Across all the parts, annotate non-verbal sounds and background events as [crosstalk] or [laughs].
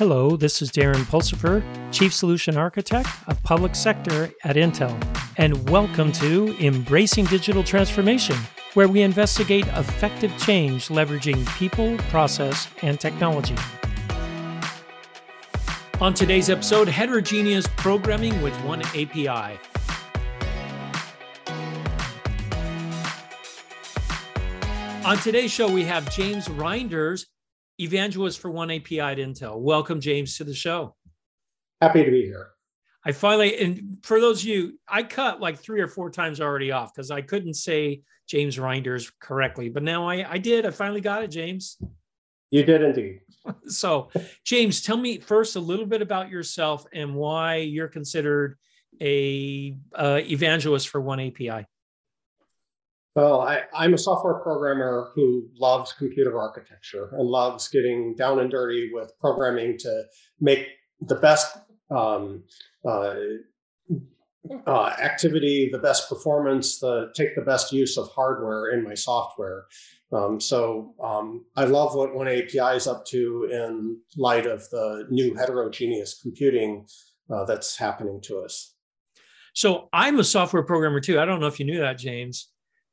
Hello, this is Darren Pulsipher, Chief Solution Architect of Public Sector at Intel, and welcome to Embracing Digital Transformation, where we investigate effective change leveraging people, process, and technology. On today's episode, heterogeneous programming with one API. On today's show, we have James Reinders, evangelist for One API at Intel. Welcome, James, to the show. Happy to be here. I finally, and for those of you, I cut like three or four times already off because I couldn't say James Reinders correctly, but now I, I did. I finally got it, James. You did indeed. [laughs] so, James, tell me first a little bit about yourself and why you're considered a uh, evangelist for One API. Well, I, am a software programmer who loves computer architecture and loves getting down and dirty with programming to make the best um, uh, uh, activity, the best performance, the take the best use of hardware in my software. Um, so um, I love what One API is up to in light of the new heterogeneous computing uh, that's happening to us. So I'm a software programmer too. I don't know if you knew that, James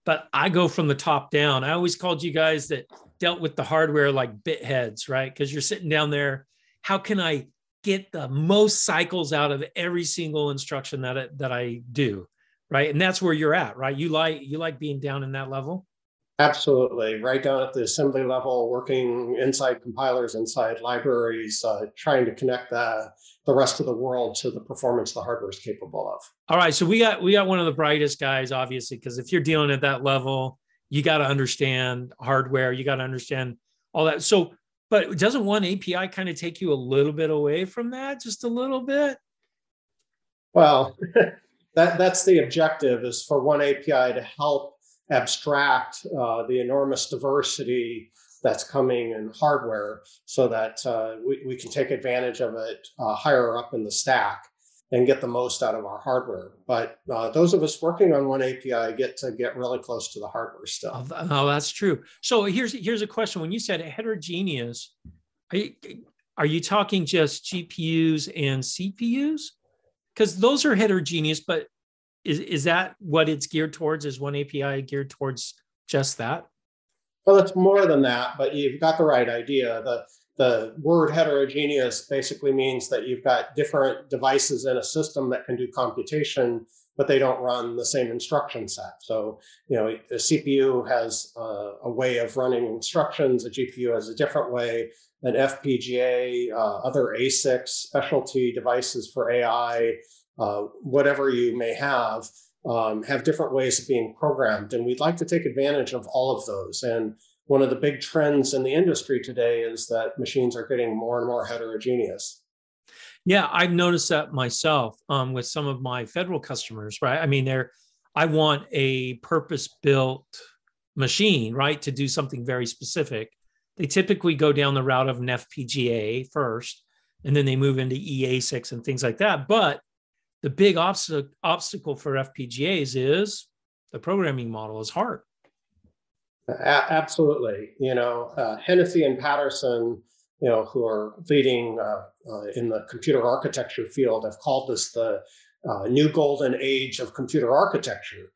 but I go from the top down. I always called you guys that dealt with the hardware like bit heads, right? Because you're sitting down there. How can I get the most cycles out of every single instruction that that I do, right? And that's where you're at, right? You like you like being down in that level. Absolutely. Right down at the assembly level, working inside compilers, inside libraries, uh, trying to connect the, the rest of the world to the performance the hardware is capable of. All right. So we got we got one of the brightest guys, obviously, because if you're dealing at that level, you got to understand hardware, you got to understand all that. So, but doesn't one API kind of take you a little bit away from that, just a little bit? Well, [laughs] that that's the objective is for one API to help abstract uh, the enormous diversity that's coming in hardware so that uh, we, we can take advantage of it uh, higher up in the stack and get the most out of our hardware. But uh, those of us working on one API get to get really close to the hardware stuff. Oh, oh that's true. So here's here's a question: When you said heterogeneous, are you, are you talking just GPUs and CPUs? Because those are heterogeneous, but is is that what it's geared towards? Is one API geared towards just that? Well, it's more than that, but you've got the right idea. The the word heterogeneous basically means that you've got different devices in a system that can do computation, but they don't run the same instruction set. So, you know, the CPU has a way of running instructions, a GPU has a different way, an FPGA, uh, other ASICs, specialty devices for AI, uh, whatever you may have, um, have different ways of being programmed. And we'd like to take advantage of all of those. And one of the big trends in the industry today is that machines are getting more and more heterogeneous. Yeah, I've noticed that myself um, with some of my federal customers, right? I mean, they're, I want a purpose built machine, right, to do something very specific. They typically go down the route of an FPGA first, and then they move into EASICs and things like that. But the big obst- obstacle for FPGAs is the programming model is hard. A- absolutely. You know, uh, Hennessy and Patterson, you know, who are leading uh, uh, in the computer architecture field, have called this the uh, new golden age of computer architecture.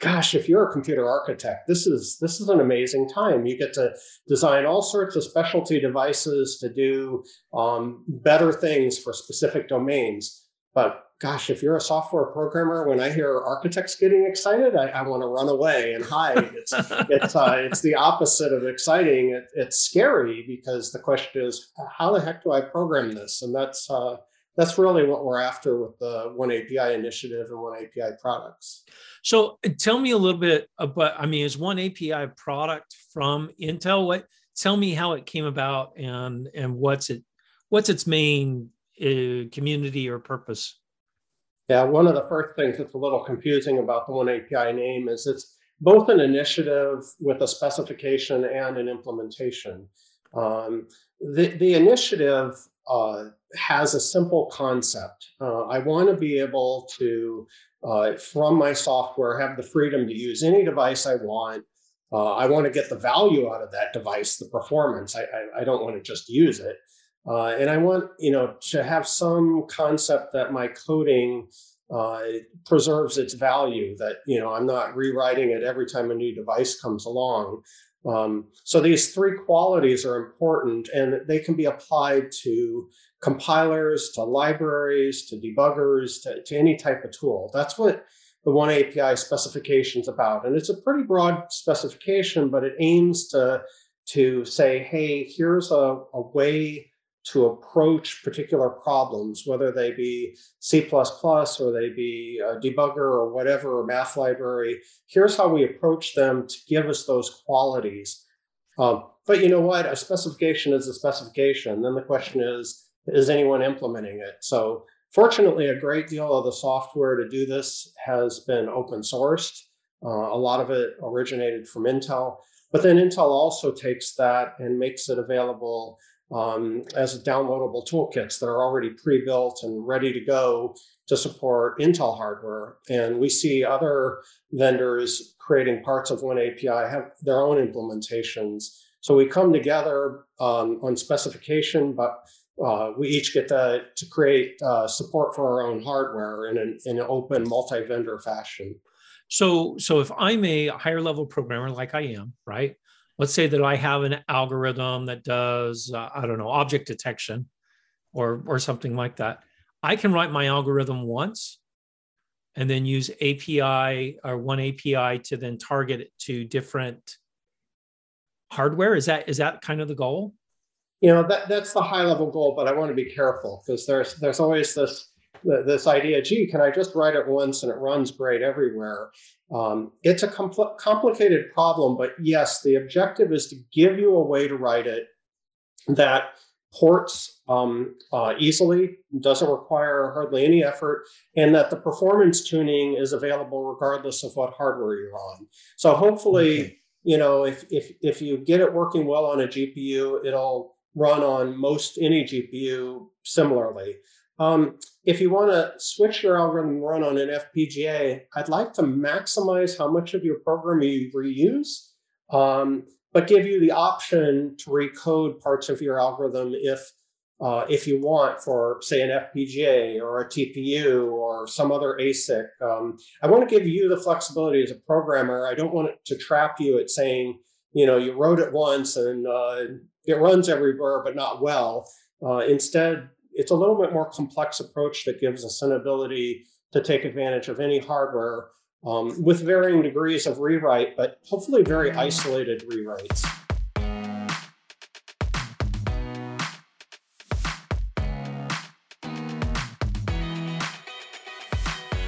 Gosh, if you're a computer architect, this is this is an amazing time. You get to design all sorts of specialty devices to do um, better things for specific domains. But gosh, if you're a software programmer, when I hear architects getting excited, I, I want to run away and hide. It's [laughs] it's uh, it's the opposite of exciting. It, it's scary because the question is, how the heck do I program this? And that's uh, that's really what we're after with the One API initiative and One API products. So, uh, tell me a little bit about. I mean, is One API product from Intel? What? Tell me how it came about and and what's it what's its main uh, community or purpose? Yeah, one of the first things that's a little confusing about the One API name is it's both an initiative with a specification and an implementation. Um, the, the initiative uh, has a simple concept. Uh, I want to be able to, uh, from my software, have the freedom to use any device I want. Uh, I want to get the value out of that device, the performance. I, I, I don't want to just use it. Uh, and I want you know to have some concept that my coding uh, preserves its value. That you know I'm not rewriting it every time a new device comes along. Um, so these three qualities are important, and they can be applied to compilers, to libraries, to debuggers, to, to any type of tool. That's what the one API specification is about. And it's a pretty broad specification, but it aims to, to say, hey, here's a, a way to approach particular problems, whether they be C++ or they be a debugger or whatever, or math library. Here's how we approach them to give us those qualities. Um, but you know what? A specification is a specification. Then the question is, is anyone implementing it? So fortunately, a great deal of the software to do this has been open sourced. Uh, a lot of it originated from Intel. But then Intel also takes that and makes it available um, as downloadable toolkits that are already pre-built and ready to go to support Intel hardware. And we see other vendors creating parts of one API have their own implementations. So we come together um, on specification, but uh, we each get to, to create uh, support for our own hardware in an, in an open multi-vendor fashion. So, so if I'm a higher level programmer like I am, right? Let's say that I have an algorithm that does, uh, I don't know, object detection or, or something like that. I can write my algorithm once and then use API or one API to then target it to different hardware. Is that is that kind of the goal? You know, that, that's the high level goal, but I want to be careful because there's there's always this this idea, gee, can I just write it once and it runs great everywhere? Um, it's a compl- complicated problem, but yes, the objective is to give you a way to write it that ports um, uh, easily, doesn't require hardly any effort, and that the performance tuning is available regardless of what hardware you're on. So hopefully, okay. you know, if, if if you get it working well on a GPU, it'll run on most any GPU similarly. Um, if you want to switch your algorithm run on an FPGA, I'd like to maximize how much of your program you reuse, um, but give you the option to recode parts of your algorithm if uh, if you want for say an FPGA or a TPU or some other ASIC. Um, I want to give you the flexibility as a programmer. I don't want it to trap you at saying, you know, you wrote it once and uh, it runs everywhere, but not well. Uh, instead, it's a little bit more complex approach that gives us an ability to take advantage of any hardware um, with varying degrees of rewrite, but hopefully very isolated rewrites.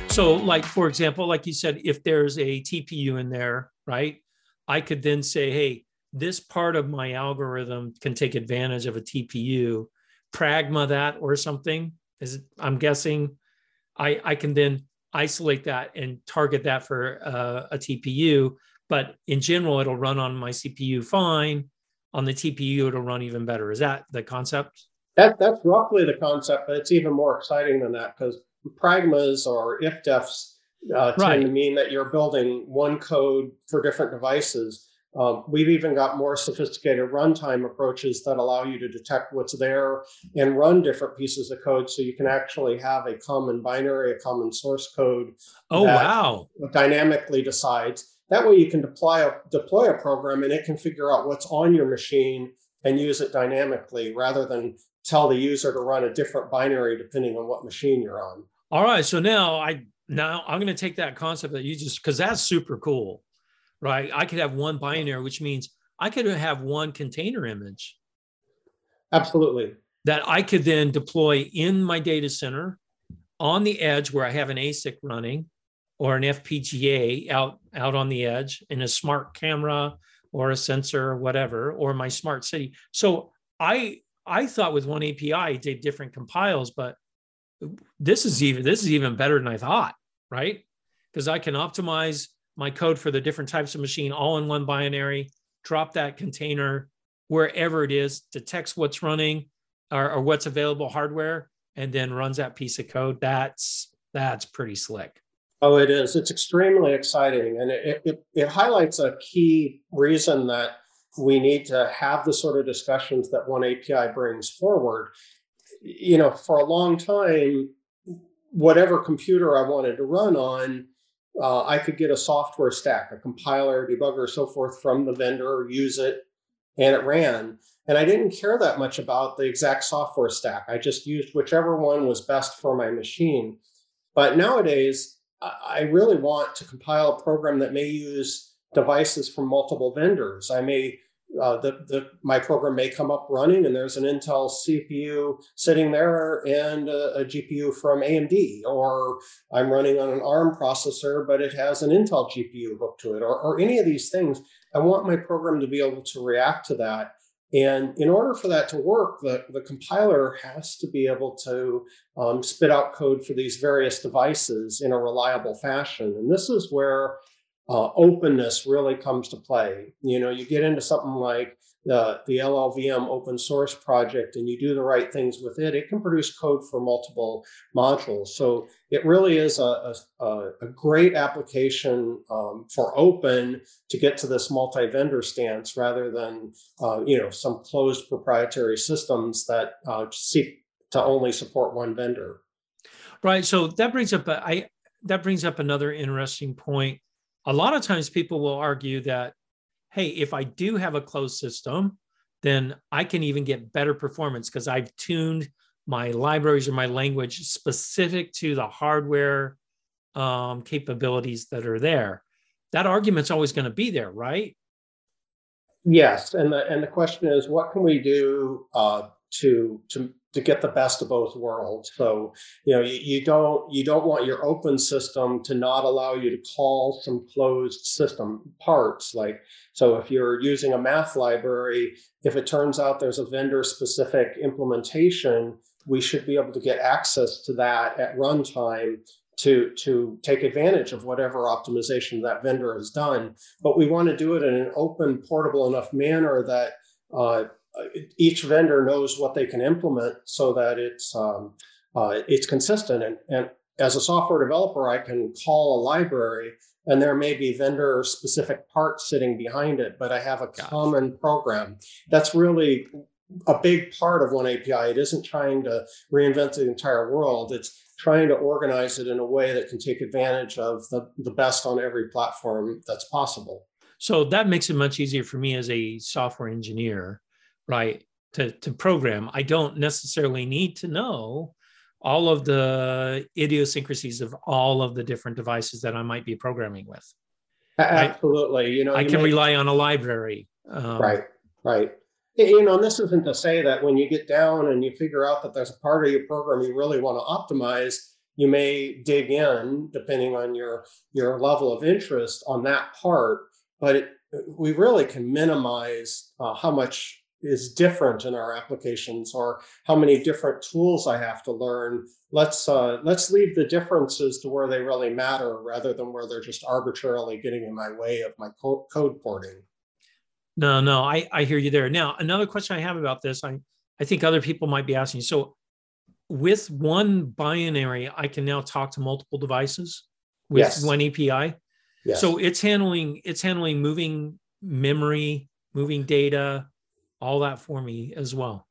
So, like for example, like you said, if there's a TPU in there, right? I could then say, hey, this part of my algorithm can take advantage of a TPU pragma that or something is it, i'm guessing i i can then isolate that and target that for uh, a tpu but in general it'll run on my cpu fine. On the tpu it'll run even better. Is that the concept? That that's roughly the concept but it's even more exciting than that because pragmas or ifdefs uh, tend right. to mean that you're building one code for different devices um, we've even got more sophisticated runtime approaches that allow you to detect what's there and run different pieces of code so you can actually have a common binary, a common source code. Oh, wow. Dynamically decides. That way you can deploy a, deploy a program and it can figure out what's on your machine and use it dynamically rather than tell the user to run a different binary depending on what machine you're on. All right. So now I now I'm going to take that concept that you just because that's super cool right? I could have one binary, which means I could have one container image. Absolutely. That I could then deploy in my data center on the edge where I have an ASIC running or an FPGA out, out on the edge in a smart camera or a sensor or whatever, or my smart city. So I I thought with one API did different compiles, but this is even this is even better than I thought, right? Because I can optimize my code for the different types of machine all in one binary, drop that container wherever it is, detects what's running or, or what's available hardware, and then runs that piece of code. That's that's pretty slick. Oh, it is. It's extremely exciting, and it it, it highlights a key reason that we need to have the sort of discussions that one API brings forward. You know, for a long time, whatever computer I wanted to run on, uh, I could get a software stack, a compiler, debugger, so forth from the vendor, use it, and it ran. And I didn't care that much about the exact software stack. I just used whichever one was best for my machine. But nowadays, I really want to compile a program that may use devices from multiple vendors. I may uh, the, the, my program may come up running and there's an Intel CPU sitting there and a, a, GPU from AMD, or I'm running on an ARM processor, but it has an Intel GPU hooked to it, or, or any of these things. I want my program to be able to react to that. And in order for that to work, the, the compiler has to be able to um, spit out code for these various devices in a reliable fashion. And this is where uh, openness really comes to play. You know, you get into something like the, the LLVM open source project and you do the right things with it, it can produce code for multiple modules. So it really is a, a, a great application um, for open to get to this multi-vendor stance rather than, uh, you know, some closed proprietary systems that uh, seek to only support one vendor. Right. So that brings up, I, that brings up another interesting point a lot of times people will argue that, hey, if I do have a closed system, then I can even get better performance because I've tuned my libraries or my language specific to the hardware um, capabilities that are there. That argument's always going to be there, right? Yes, and the and the question is, what can we do uh, to to to get the best of both worlds. So, you know, you, you, don't you don't want your open system to not allow you to call some closed system parts. Like, so if you're using a math library, if it turns out there's a vendor specific implementation, we should be able to get access to that at runtime to to take advantage of whatever optimization that vendor has done. But we want to do it in an open, portable enough manner that uh, each vendor knows what they can implement so that it's um, uh, it's consistent. And, and as a software developer, I can call a library and there may be vendor specific parts sitting behind it, but I have a common program. That's really a big part of one API. It isn't trying to reinvent the entire world. It's trying to organize it in a way that can take advantage of the, the best on every platform that's possible. So that makes it much easier for me as a software engineer right to, to program. I don't necessarily need to know all of the idiosyncrasies of all of the different devices that i might be programming with. Absolutely. You know i you can may, rely on a library um, right right. You know and this isn't to say that when you get down and you figure out that there's a part of your program you really want to optimize you may dig in depending on your your level of interest on that part but it, we really can minimize uh, how much is different in our applications or how many different tools I have to learn. Let's uh, let's leave the differences to where they really matter rather than where they're just arbitrarily getting in my way of my co- code porting. No, no, I, I hear you there. Now, another question I have about this, I, I think other people might be asking. So with one binary, I can now talk to multiple devices with yes. one API. Yes. So it's handling it's handling moving memory, moving data, all that for me as well.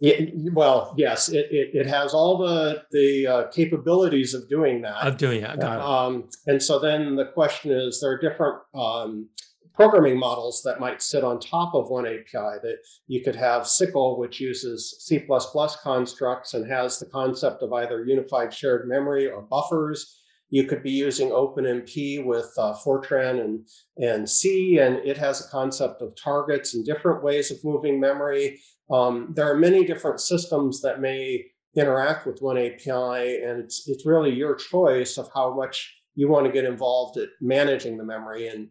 Yeah, well, yes, it, it, it, has all the the uh, capabilities of doing that. Of doing it, got it. Um, and so then the question is, there are different um, programming models that might sit on top of one API. That you could have SYCL, which uses C++ constructs and has the concept of either unified shared memory or buffers. You could be using OpenMP with uh, Fortran and, and C, and it has a concept of targets and different ways of moving memory. Um, there are many different systems that may interact with one API, and it's, it's really your choice of how much you want to get involved at managing the memory. And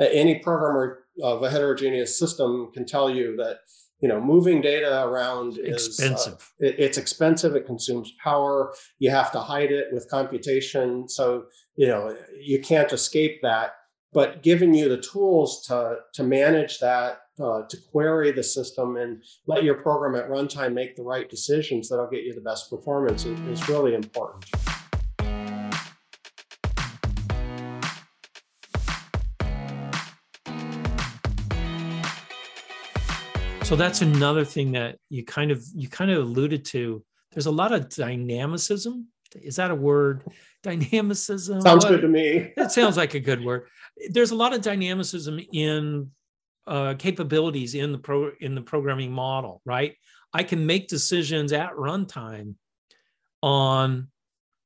uh, any programmer of a heterogeneous system can tell you that you know moving data around is expensive. uh, it, it's expensive it consumes power you have to hide it with computation so you know you can't escape that. But giving you the tools to to manage that uh, to query the system and let your program at runtime make the right decisions that'll get you the best performance is, is really important So that's another thing that you kind of you kind of alluded to. There's a lot of dynamicism. Is that a word? [laughs] Dynamicism. Sounds what? good to me. that sounds like a good [laughs] word. There's a lot of dynamicism in uh, capabilities in the pro in the programming model, right? I can make decisions at runtime on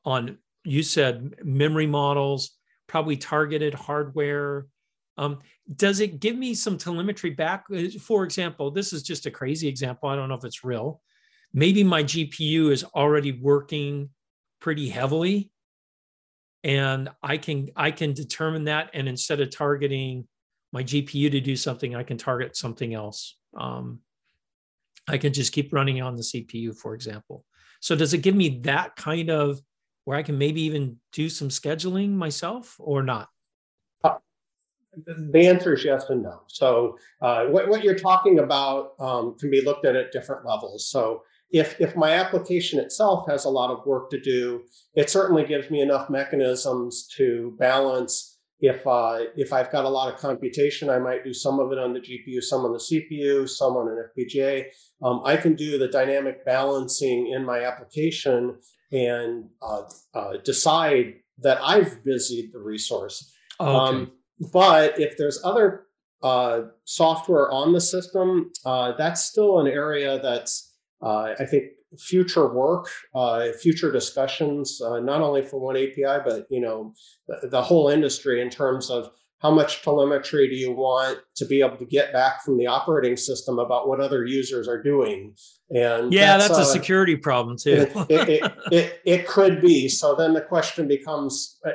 on you said memory models, probably targeted hardware. Um, does it give me some telemetry back? Uh, for example, this is just a crazy example. I don't know if it's real. Maybe my GPU is already working pretty heavily and I can I can determine that and instead of targeting my GPU to do something, I can target something else. Um, I can just keep running on the CPU, for example. So does it give me that kind of where I can maybe even do some scheduling myself or not? The answer is yes and no. So uh, what, what, you're talking about um, can be looked at at different levels. So if, if my application itself has a lot of work to do, it certainly gives me enough mechanisms to balance if uh, if I've got a lot of computation, I might do some of it on the GPU, some on the CPU, some on an FPGA. Um, I can do the dynamic balancing in my application and uh, uh, decide that I've busied the resource. Oh, okay. Um, but if there's other uh, software on the system, uh, that's still an area that's uh, I think future work, uh, future discussions, uh, not only for one API, but you know the, the, whole industry in terms of how much telemetry do you want to be able to get back from the operating system about what other users are doing? And yeah, that's, that's a security problem too. it, it, it, it, could be. So then the question becomes, uh,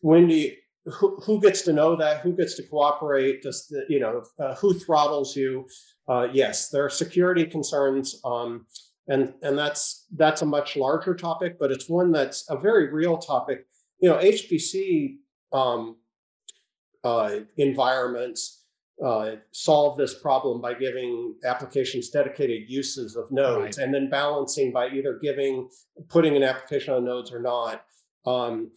when do you? Who, who gets to know that? Who gets to cooperate? Does the, you know uh, who throttles you? yes, there are security concerns. Um, and and that's that's a much larger topic, but it's one that's a very real topic. You know, HPC um, uh, environments uh, solve this problem by giving applications dedicated uses of nodes, right. and then balancing by either giving putting an application on nodes or not. Um,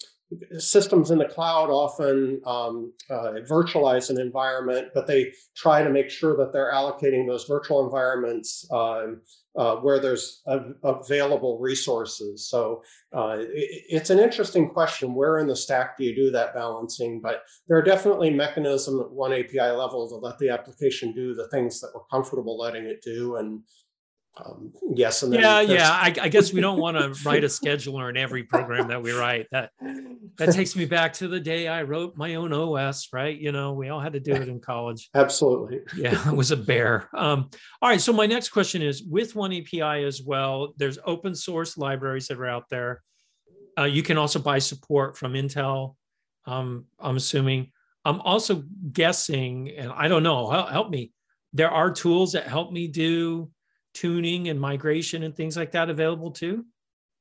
systems in the cloud often um, uh, virtualize an environment, but they try to make sure that they're allocating those virtual environments um, uh, where there's available resources. So uh, it, it's an interesting question. Where in the stack do you do that balancing? But there are definitely mechanisms at one API level to let the application do the things that we're comfortable letting it do, and um, yes and yeah yeah I, I, guess we don't want to write a scheduler in every program that we write. That that takes me back to the day i wrote my own os right? You know we all had to do it in college. Absolutely. Yeah it was a bear. Um, all right so my next question is with one api as well there's open source libraries that are out there. Uh, you can also buy support from intel um, i'm assuming. I'm also guessing and i don't know help, help me. There are tools that help me do tuning and migration and things like that available too?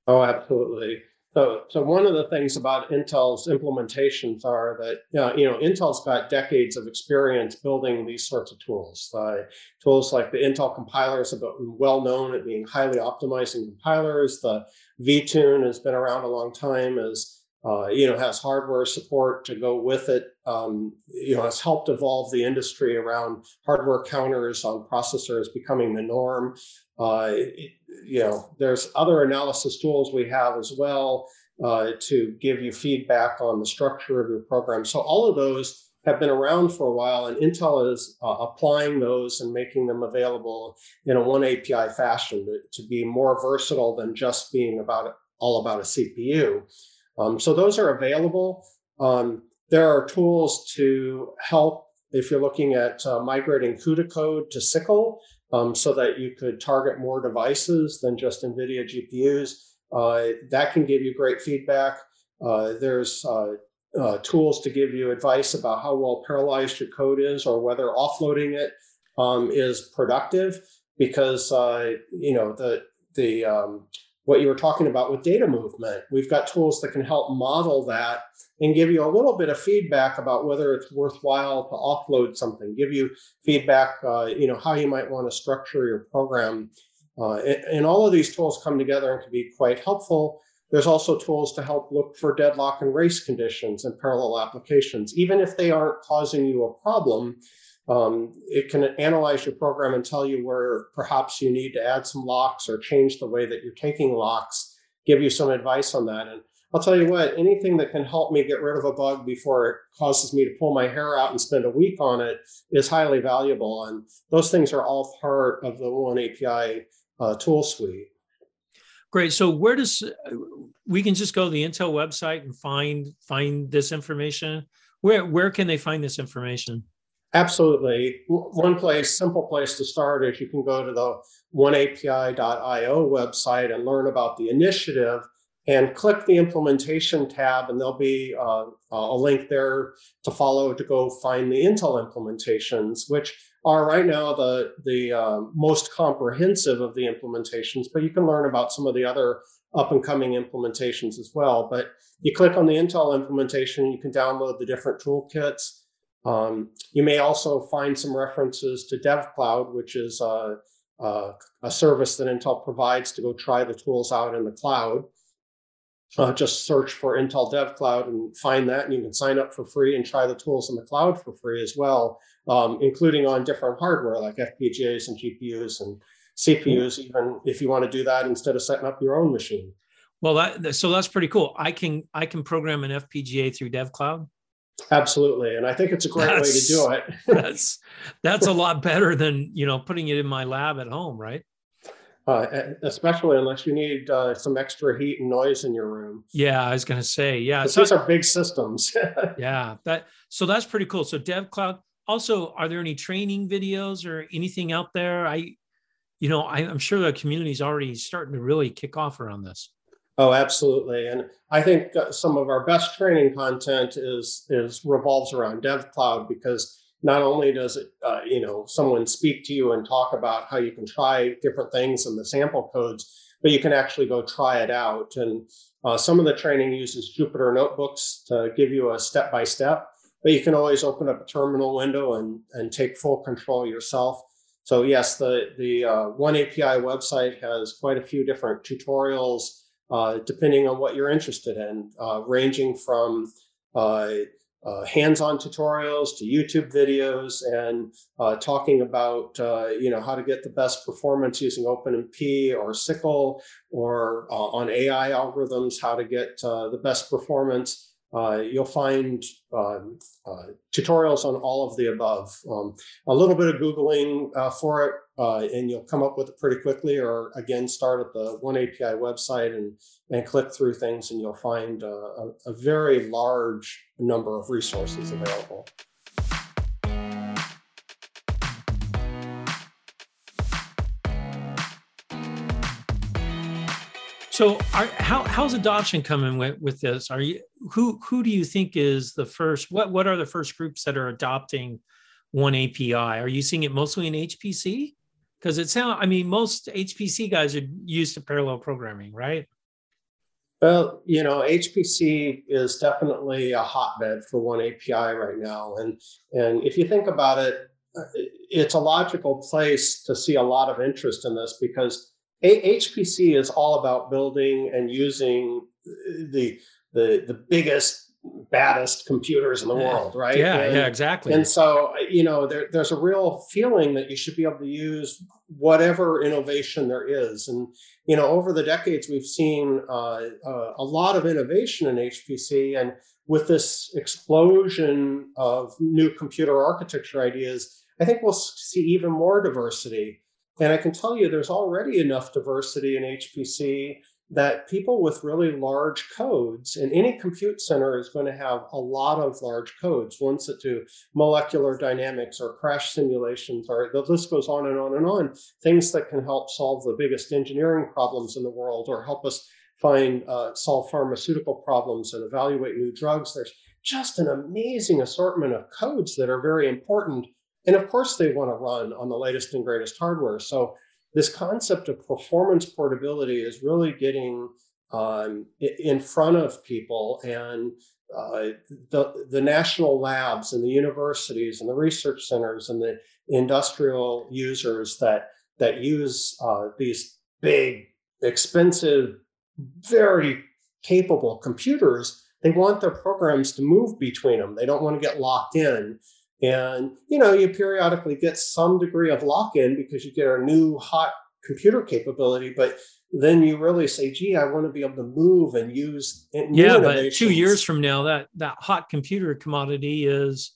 Oh, absolutely. So, so one of the things about Intel's implementations are that uh, you know Intel's got decades of experience building these sorts of tools. Uh, tools like the Intel compilers have been well known at being highly optimizing compilers. The vTune has been around a long time as uh, you know, has hardware support to go with it. Um, you know, has helped evolve the industry around hardware counters on processors becoming the norm. Uh, it, you know, there's other analysis tools we have as well uh, to give you feedback on the structure of your program. So all of those have been around for a while, and Intel is uh, applying those and making them available in a one API fashion to, to be more versatile than just being about all about a CPU. Um, so those are available. Um, there are tools to help if you're looking at uh, migrating CUDA code to SYCL um, so that you could target more devices than just NVIDIA GPUs. Uh, that can give you great feedback. Uh, there's uh, uh, tools to give you advice about how well parallelized your code is or whether offloading it um, is productive because uh, you know the the um, what you were talking about with data movement. We've got tools that can help model that and give you a little bit of feedback about whether it's worthwhile to offload something, give you feedback, uh, you know, how you might want to structure your program. Uh, and, and, all of these tools come together and can be quite helpful. There's also tools to help look for deadlock and race conditions in parallel applications. Even if they aren't causing you a problem, Um, it can analyze your program and tell you where perhaps you need to add some locks or change the way that you're taking locks, give you some advice on that. And I'll tell you what, anything that can help me get rid of a bug before it causes me to pull my hair out and spend a week on it is highly valuable. And those things are all part of the One API uh, tool suite. Great. So where does we can just go to the Intel website and find find this information? Where where can they find this information? Absolutely. One place, simple place to start is you can go to the oneapi.io website and learn about the initiative and click the implementation tab and there'll be uh, a link there to follow to go find the Intel implementations, which are right now the, the uh, most comprehensive of the implementations, but you can learn about some of the other up and coming implementations as well. But you click on the Intel implementation, you can download the different toolkits. Um, you may also find some references to DevCloud, which is a, a, a, service that Intel provides to go try the tools out in the cloud. Uh, just search for Intel DevCloud and find that, and you can sign up for free and try the tools in the cloud for free as well um, including on different hardware like FPGAs and GPUs and CPUs, even if you want to do that instead of setting up your own machine. Well, that, so that's pretty cool. I can I can program an FPGA through DevCloud. Absolutely, and I think it's a great that's, way to do it. [laughs] [laughs] that's that's a lot better than you know putting it in my lab at home, right? Uh, especially unless you need uh, some extra heat and noise in your room. Yeah, I was going to say, yeah. So, these are big systems. [laughs] yeah, that so that's pretty cool. So DevCloud, also, are there any training videos or anything out there? I, you know, I, am sure the community is already starting to really kick off around this. Oh, absolutely, and I think uh, some of our best training content is is revolves around DevCloud because not only does it, uh, you know, someone speak to you and talk about how you can try different things in the sample codes, but you can actually go try it out. And uh, some of the training uses Jupyter notebooks to give you a step by step but you can always open up a terminal window and, and take full control yourself. So yes, the, the uh, One API website has quite a few different tutorials uh, depending on what you're interested in, uh, ranging from uh, uh, hands-on tutorials to YouTube videos and uh, talking about you know how to get the best performance using OpenMP or SYCL or on AI algorithms, how to get the best performance. Uh, you'll find um, uh, tutorials on all of the above. Um, a little bit of Googling uh, for it, uh, and you'll come up with it pretty quickly, or again, start at the One API website and, and click through things, and you'll find uh, a, a very large number of resources available. So, are, how how's adoption coming with, with this? Are you who who do you think is the first? What what are the first groups that are adopting one API? Are you seeing it mostly in HPC? Because it sounds, I mean, most HPC guys are used to parallel programming, right? Well, you know, HPC is definitely a hotbed for one API right now, and and if you think about it, uh, it's a logical place to see a lot of interest in this because HPC is all about building and using the the the biggest baddest computers in the world, right? Yeah, and, yeah, exactly. And so, you know, there, there's a real feeling that you should be able to use whatever innovation there is. And, you know, over the decades, we've seen uh, uh, a lot of innovation in HPC. And with this explosion of new computer architecture ideas, I think we'll see even more diversity. And I can tell you there's already enough diversity in HPC that people with really large codes, and any compute center is going to have a lot of large codes, ones that do molecular dynamics or crash simulations, or the list goes on and on and on. Things that can help solve the biggest engineering problems in the world or help us find, uh, solve pharmaceutical problems and evaluate new drugs. There's just an amazing assortment of codes that are very important and of course, they want to run on the latest and greatest hardware. So, this concept of performance portability is really getting um, in front of people. And uh, the, the national labs and the universities and the research centers and the industrial users that, that use uh, these big, expensive, very capable computers, they want their programs to move between them. They don't want to get locked in. And you know, you periodically get some degree of lock-in because you get a new hot computer capability, but then you really say, "Gee, I want to be able to move and use." yeah, but two years from now, that that hot computer commodity is,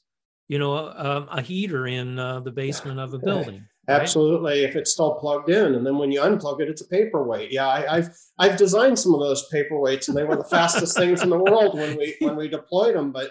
you know, a, a heater in uh, the basement of a [laughs] building. Right? Absolutely, if it's still plugged in, and then when you unplug it, it's a paperweight. Yeah, I, have I've designed some of those paperweights, and they were the fastest things in the world when we when we deployed them. But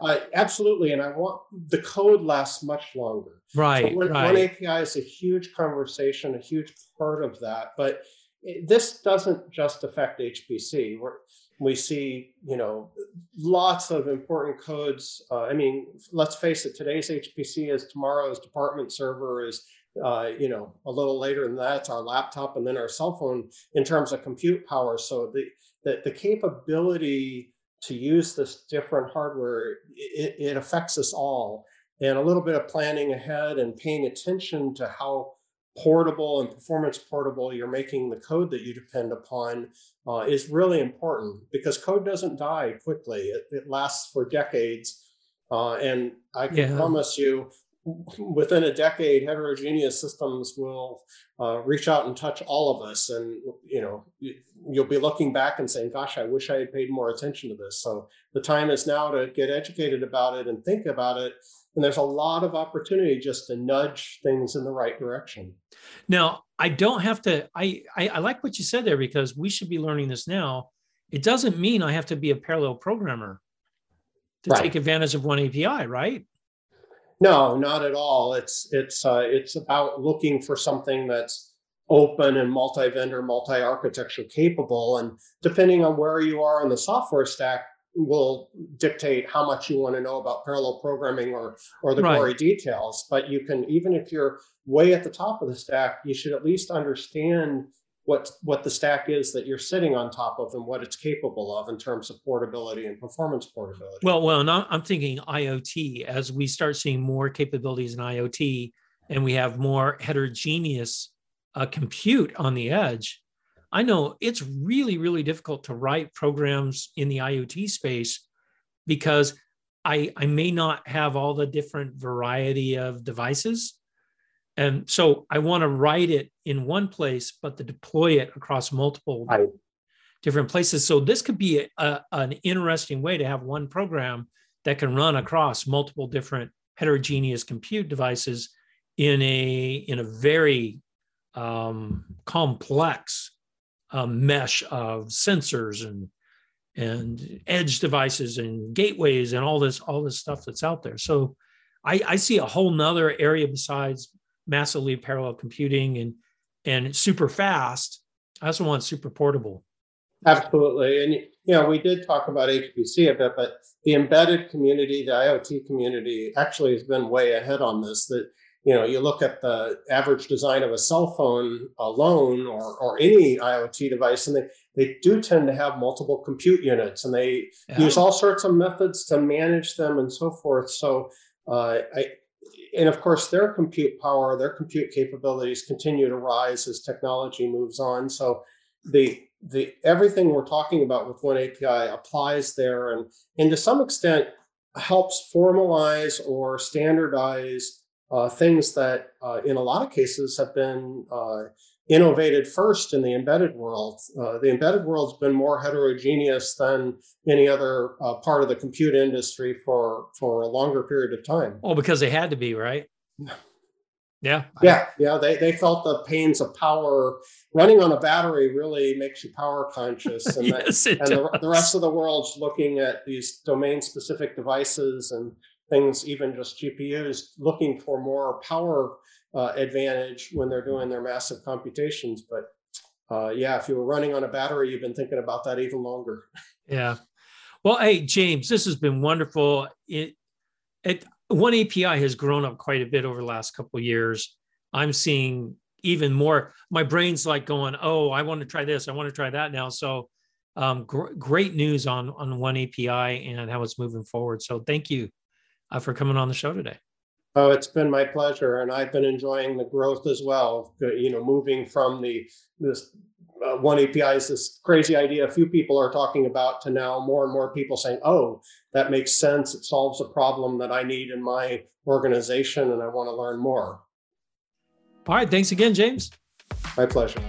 uh, absolutely, and I want the code lasts much longer. Right, so one, right. One API is a huge conversation, a huge part of that. But it, this doesn't just affect HPC. We're, we see, you know, lots of important codes. Uh, I mean, let's face it, today's HPC is tomorrow's department server is, uh, you know, a little later than that, it's our laptop and then our cell phone in terms of compute power. So the, the, the capability to use this different hardware, it, it affects us all. And a little bit of planning ahead and paying attention to how portable and performance portable you're making the code that you depend upon uh, is really important because code doesn't die quickly. It, it lasts for decades. Uh, and I can yeah. promise you, within a decade, heterogeneous systems will uh, reach out and touch all of us. And, you know, you'll be looking back and saying, gosh, I wish I had paid more attention to this. So the time is now to get educated about it and think about it. And there's a lot of opportunity just to nudge things in the right direction. Now, I don't have to, I, I, I like what you said there because we should be learning this now. It doesn't mean I have to be a parallel programmer to right. take advantage of one API, right? No, not at all. It's it's uh, it's about looking for something that's open and multi-vendor, multi-architecture capable, and depending on where you are in the software stack, will dictate how much you want to know about parallel programming or or the right. gory details. But you can even if you're way at the top of the stack, you should at least understand what what the stack is that you're sitting on top of and what it's capable of in terms of portability and performance portability. Well, well, now I'm thinking IoT as we start seeing more capabilities in IoT and we have more heterogeneous uh, compute on the edge. I know it's really, really difficult to write programs in the IoT space because I, I may not have all the different variety of devices and so I want to write it in one place, but to deploy it across multiple right. different places. So this could be a, a, an interesting way to have one program that can run across multiple different heterogeneous compute devices in a in a very um, complex uh, mesh of sensors and and edge devices and gateways and all this all this stuff that's out there. So I, I see a whole nother area besides massively parallel computing and and super fast. I also want super portable. Absolutely. And you know, we did talk about HPC a bit, but the embedded community, the IoT community actually has been way ahead on this. That you know, you look at the average design of a cell phone alone or, or any IoT device, and they, they do tend to have multiple compute units and they yeah. use all sorts of methods to manage them and so forth. So uh, I, and of course, their compute power, their compute capabilities continue to rise as technology moves on. So the the everything we're talking about with one API applies there, and and to some extent helps formalize or standardize uh, things that, uh, in a lot of cases, have been uh, innovated first in the embedded world. Uh, the embedded world's been more heterogeneous than any other uh, part of the compute industry for for a longer period of time. Well, because they had to be, right? [laughs] Yeah. Yeah. Yeah. They, they felt the pains of power. Running on a battery really makes you power conscious. And, [laughs] yes, and the, the, rest of the world's looking at these domain specific devices and things, even just GPUs, looking for more power uh, advantage when they're doing their massive computations. But uh, yeah, if you were running on a battery, you've been thinking about that even longer. [laughs] Yeah. Well, hey, James, this has been wonderful. It, it one API has grown up quite a bit over the last couple years. I'm seeing even more. My brain's like going, "Oh, I want to try this. I want to try that now." So, um, gr- great news on on one API and how it's moving forward. So, thank you uh, for coming on the show today. Oh, it's been my pleasure, and I've been enjoying the growth as well. You know, moving from the this uh, one API is this crazy idea a few people are talking about to now more and more people saying, oh, that makes sense. It solves a problem that I need in my organization and I want to learn more. All right. Thanks again, James. My pleasure.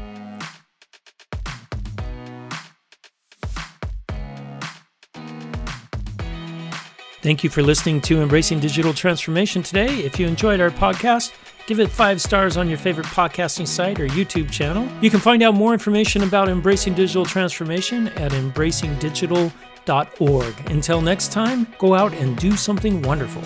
Thank you for listening to Embracing Digital Transformation today. If you enjoyed our podcast, give it five stars on your favorite podcasting site or YouTube channel. You can find out more information about Embracing Digital Transformation at embracingdigital.org. Until next time, go out and do something wonderful.